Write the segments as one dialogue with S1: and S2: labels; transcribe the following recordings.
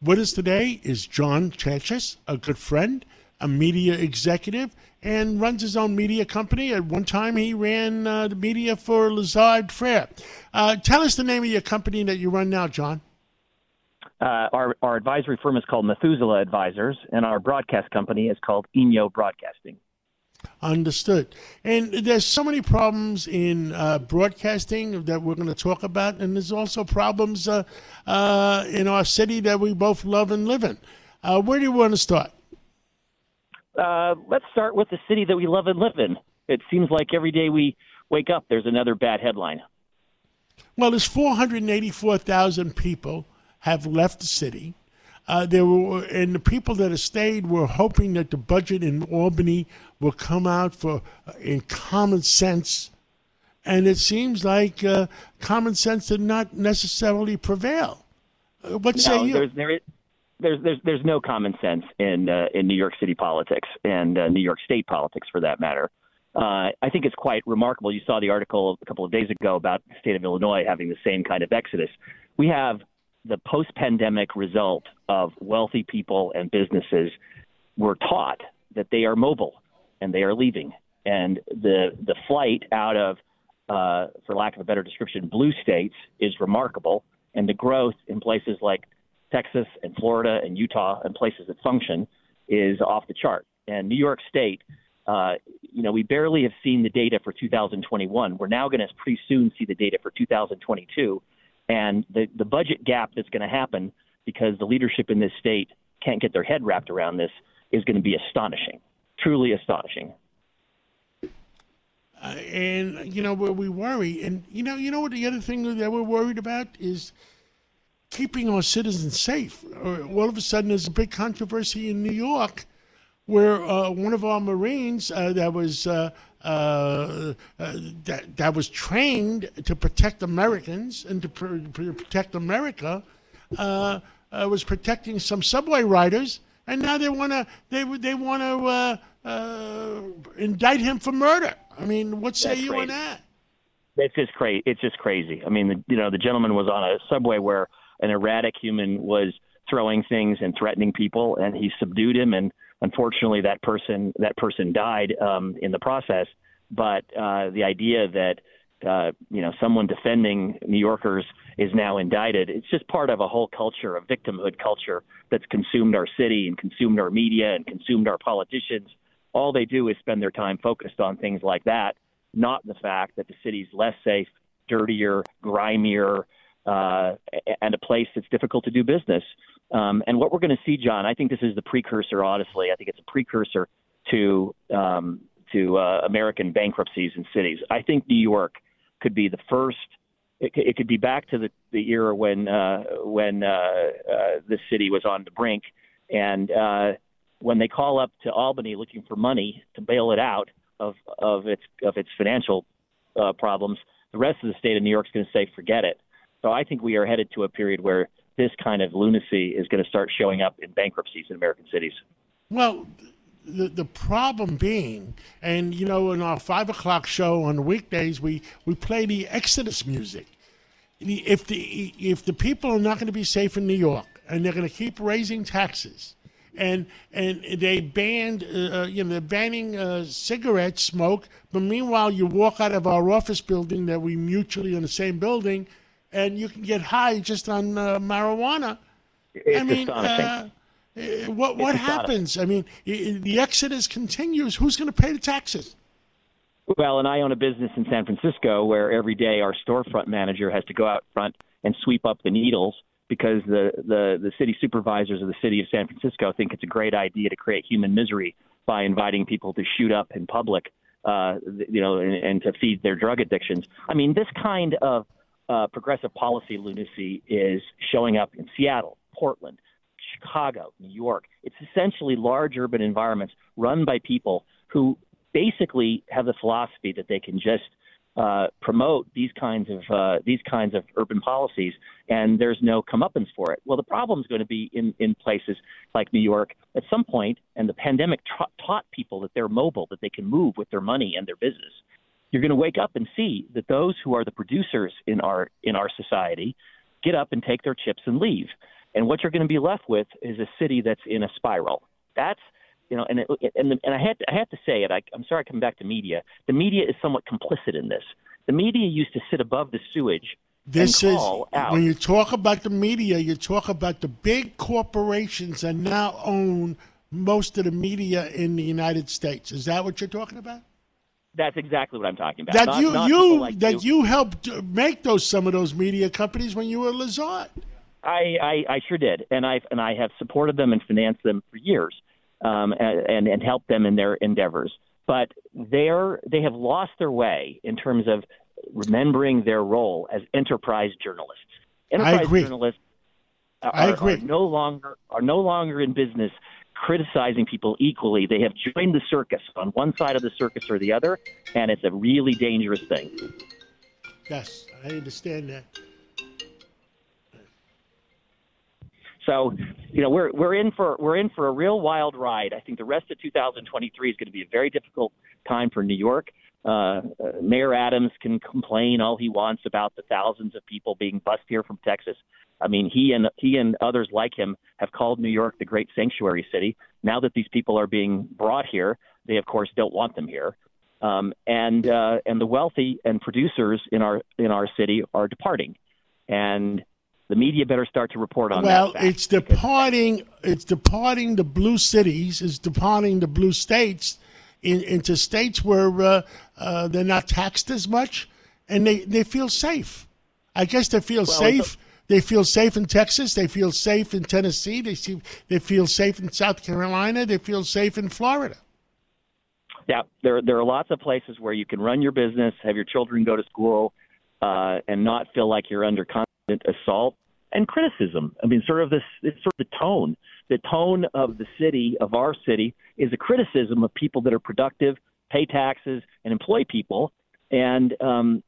S1: With us today is John Chachas, a good friend, a media executive, and runs his own media company. At one time, he ran uh, the media for Lazard Frères. Uh, tell us the name of your company that you run now, John.
S2: Uh, our, our advisory firm is called Methuselah Advisors, and our broadcast company is called Inyo Broadcasting.
S1: Understood. And there's so many problems in uh, broadcasting that we're going to talk about, and there's also problems uh, uh, in our city that we both love and live in. Uh, where do you want to start?
S2: Uh, let's start with the city that we love and live in. It seems like every day we wake up, there's another bad headline.
S1: Well, there's 484,000 people have left the city. Uh, there were, and the people that have stayed were hoping that the budget in Albany will come out for uh, in common sense, and it seems like uh, common sense did not necessarily prevail. Uh, what
S2: no,
S1: say you?
S2: There's, there is, there's, there's, there's no common sense in uh, in New York City politics and uh, New York State politics, for that matter. Uh, I think it's quite remarkable. You saw the article a couple of days ago about the state of Illinois having the same kind of exodus. We have the post pandemic result of wealthy people and businesses were taught that they are mobile and they are leaving. And the, the flight out of, uh, for lack of a better description, blue states is remarkable. And the growth in places like Texas and Florida and Utah and places that function is off the chart. And New York State, uh, you know, we barely have seen the data for 2021. We're now going to pretty soon see the data for 2022 and the, the budget gap that's going to happen because the leadership in this state can't get their head wrapped around this is going to be astonishing, truly astonishing.
S1: Uh, and you know where we worry, and you know, you know what the other thing that we're worried about is keeping our citizens safe. Uh, all of a sudden, there's a big controversy in New York where uh, one of our Marines uh, that was uh, uh, uh, that, that was trained to protect Americans and to pr- protect America uh, uh, was protecting some subway riders, and now they want to they they want to indict him for murder. I mean, what say
S2: That's
S1: you
S2: crazy.
S1: on that?
S2: It's just crazy. It's just crazy. I mean, the, you know, the gentleman was on a subway where an erratic human was throwing things and threatening people, and he subdued him and Unfortunately, that person that person died um, in the process. But uh, the idea that uh, you know someone defending New Yorkers is now indicted. It's just part of a whole culture, a victimhood culture that's consumed our city and consumed our media and consumed our politicians. All they do is spend their time focused on things like that, not the fact that the city's less safe, dirtier, grimier, uh, and a place that's difficult to do business. Um, and what we're going to see, John, I think this is the precursor. Honestly, I think it's a precursor to um, to uh, American bankruptcies in cities. I think New York could be the first. It, it could be back to the, the era when uh, when uh, uh, the city was on the brink, and uh, when they call up to Albany looking for money to bail it out of of its of its financial uh, problems, the rest of the state of New York is going to say, forget it. So I think we are headed to a period where this kind of lunacy is going to start showing up in bankruptcies in American cities.
S1: Well, the the problem being, and you know, in our five o'clock show on weekdays, we we play the Exodus music. If the if the people are not going to be safe in New York, and they're going to keep raising taxes, and and they banned, uh, uh, you know, they're banning uh, cigarette smoke, but meanwhile, you walk out of our office building that we mutually in the same building and you can get high just on uh, marijuana.
S2: It's
S1: I mean,
S2: astonishing.
S1: uh, what what
S2: It's
S1: happens? I mean, the exodus continues. Who's going to pay the taxes?
S2: Well, and I own a business in San Francisco where every day our storefront manager has to go out front and sweep up the needles because the, the, the city supervisors of the city of San Francisco think it's a great idea to create human misery by inviting people to shoot up in public, uh, you know, and, and to feed their drug addictions. I mean, this kind of uh, progressive policy lunacy is showing up in Seattle, Portland, Chicago, New York. It's essentially large urban environments run by people who basically have the philosophy that they can just uh, promote these kinds of uh, these kinds of urban policies, and there's no comeuppance for it. Well, the problem is going to be in in places like New York at some point, and the pandemic tra- taught people that they're mobile, that they can move with their money and their business. You're going to wake up and see that those who are the producers in our in our society get up and take their chips and leave. And what you're going to be left with is a city that's in a spiral. That's you know, and it, and and I had to, I have to say it. I, I'm sorry, I come back to media. The media is somewhat complicit in this. The media used to sit above the sewage.
S1: This
S2: and
S1: is
S2: out.
S1: when you talk about the media, you talk about the big corporations that now own most of the media in the United States. Is that what you're talking about?
S2: That's exactly what I'm talking about.
S1: That
S2: Not-
S1: you
S2: not
S1: you
S2: like
S1: that you helped make those some of those media companies when you were Lazard.
S2: I, I, I sure did, and I and I have supported them and financed them for years, um, and and helped them in their endeavors. But they're they have lost their way in terms of remembering their role as enterprise journalists. Enterprise journalists are,
S1: I agree.
S2: are no longer are no longer in business criticizing people equally. They have joined the circus on one side of the circus or the other, and it's a really dangerous thing.
S1: Yes, I understand that.
S2: So, you know, we're we're in for we're in for a real wild ride. I think the rest of 2023 is going to be a very difficult time for New York. Uh, uh, Mayor Adams can complain all he wants about the thousands of people being bused here from Texas. I mean, he and he and others like him have called New York the great sanctuary city. Now that these people are being brought here, they of course don't want them here. Um, and uh, and the wealthy and producers in our in our city are departing, and the media better start to report on
S1: Well,
S2: that. fact,
S1: it's departing. It's departing the blue cities. It's departing the blue states in, into states where uh, uh, they're not taxed as much, and they, they feel safe. I guess they feel
S2: Well,
S1: safe. They feel safe in Texas. They feel safe in Tennessee. They see, they feel safe in South Carolina. They feel safe in Florida.
S2: Yeah, there there are lots of places where you can run your business, have your children go to school, uh, and not feel like you're under constant assault and criticism. I mean, sort of this it's sort of the tone. The tone of the city, of our city, is a criticism of people that are productive, pay taxes, and employ people. And um,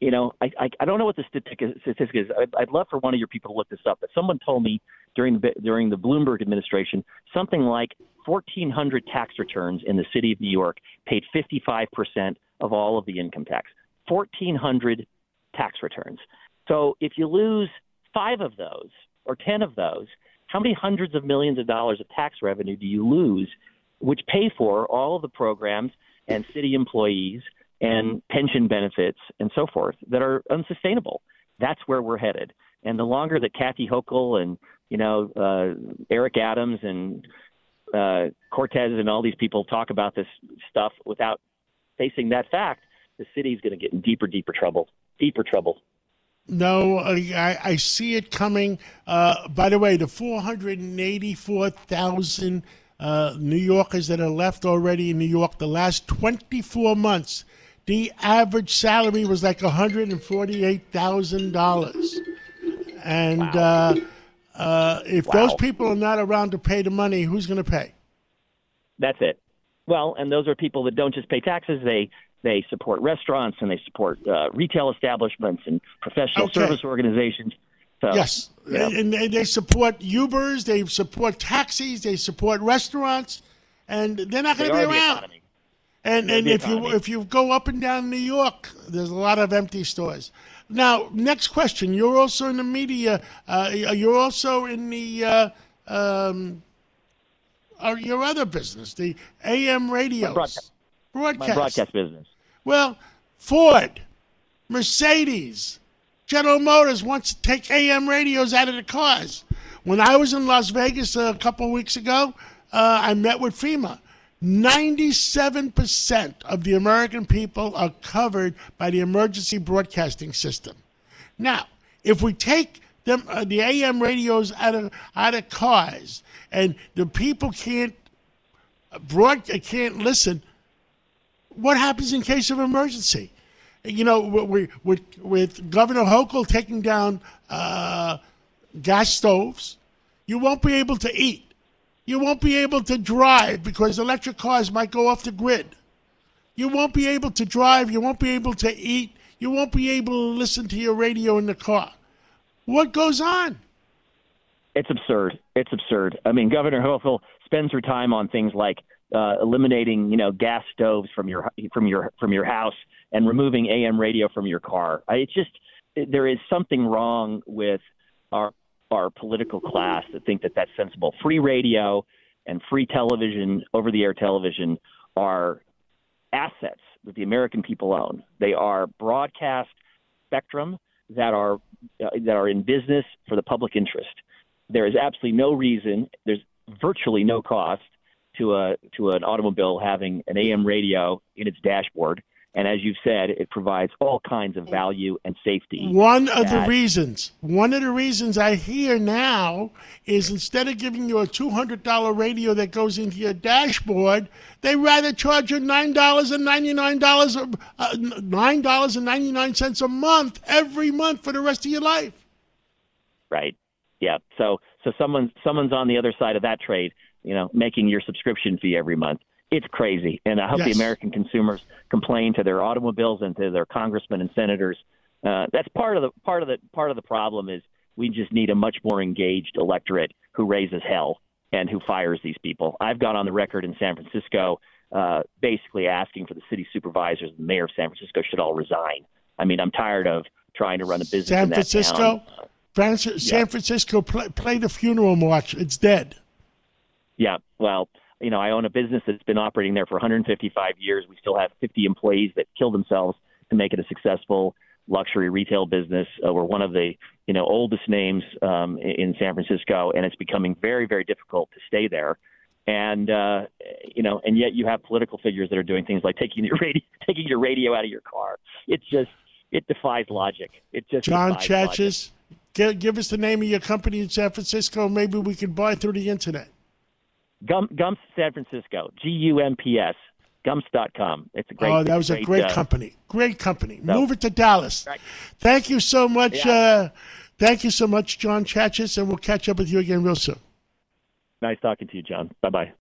S2: you know, I, I I don't know what the statistic statistic is. I'd, I'd love for one of your people to look this up. But someone told me during the during the Bloomberg administration something like 1,400 tax returns in the city of New York paid 55 percent of all of the income tax. 1,400 tax returns. So if you lose five of those or 10 of those, how many hundreds of millions of dollars of tax revenue do you lose, which pay for all of the programs and city employees and pension benefits and so forth that are unsustainable? That's where we're headed. And the longer that Kathy Hochul and you know uh, Eric Adams and uh, Cortez and all these people talk about this stuff without facing that fact, the city's going to get in deeper, deeper trouble. Deeper trouble.
S1: No, I, I see it coming. Uh, by the way, the 484,000 uh, New Yorkers that are left already in New York, the last 24 months, the average salary was like $148,000. And uh, uh, if those people are not around to pay the money, who's going to pay?
S2: That's it. Well, and those are people that don't just pay taxes; they they support restaurants and they support uh, retail establishments and professional
S1: Okay.
S2: service organizations. So,
S1: Yes,
S2: you know,
S1: and they, they support Ubers, they support taxis, they support restaurants, and they're not going to be around.
S2: economy.
S1: And and if you if you go up and down New York, there's a lot of empty stores. Now, next question. You're also in the media. Uh, you're also in the uh, um, uh, your other business, the AM radios,
S2: broadcast-
S1: broadcast.
S2: My broadcast business.
S1: Well, Ford, Mercedes, General Motors wants to take AM radios out of the cars. When I was in Las Vegas a couple weeks ago, uh, I met with FEMA. 97% of the American people are covered by the emergency broadcasting system. Now, if we take them, uh, the AM radios out of out of cars, and the people can't broad can't listen, what happens in case of emergency? You know, we, with with Governor Hochul taking down uh, gas stoves, you won't be able to eat. You won't be able to drive because electric cars might go off the grid. You won't be able to drive. You won't be able to eat. You won't be able to listen to your radio in the car. What goes on?
S2: It's absurd. It's absurd. I mean, Governor Hochul spends her time on things like uh, eliminating, you know, gas stoves from your from your from your house and removing AM radio from your car. I, it's just there is something wrong with our our political class that think that that's sensible. Free radio and free television, over the air television, are assets that the American people own. They are broadcast spectrum that are uh, that are in business for the public interest. There is absolutely no reason. There's virtually no cost to a to an automobile having an AM radio in its dashboard. And as you've said, it provides all kinds of value and safety.
S1: One of the reasons, one of the reasons I hear now is instead of giving you a $200 radio that goes into your dashboard, they rather charge you $9.99, uh, $9.99 a month every month for the rest of your life.
S2: Right. Yeah. So, so someone, someone's on the other side of that trade, you know, making your subscription fee every month it's crazy. And I hope yes. the American consumers complain to their automobiles and to their congressmen and senators. Uh, that's part of the part of the part of the problem is we just need a much more engaged electorate who raises hell and who fires these people. I've gone on the record in San Francisco, uh, basically asking for the city supervisors and the mayor of San Francisco should all resign. I mean, I'm tired of trying to run a business
S1: San
S2: in that
S1: Francisco.
S2: Town.
S1: San yeah. Francisco, play, play the funeral march. It's dead.
S2: Yeah, well, you know, I own a business that's been operating there for 155 years. We still have 50 employees that kill themselves to make it a successful luxury retail business. Uh, we're one of the you know oldest names um, in San Francisco, and it's becoming very very difficult to stay there. And uh, you know, and yet you have political figures that are doing things like taking your radio taking your radio out of your car. It's just it defies logic. It just
S1: John Chachas. Give, give us the name of your company in San Francisco. Maybe we can buy through the internet.
S2: Gum, Gumps San Francisco, G U M P S, gumps.com. It's a great.
S1: Oh, that was
S2: great,
S1: a great
S2: uh,
S1: company. Great company. So, Move it to Dallas.
S2: Right.
S1: Thank you so much.
S2: Yeah.
S1: Uh, thank you so much, John Chachas, and we'll catch up with you again real soon.
S2: Nice talking to you, John. Bye bye.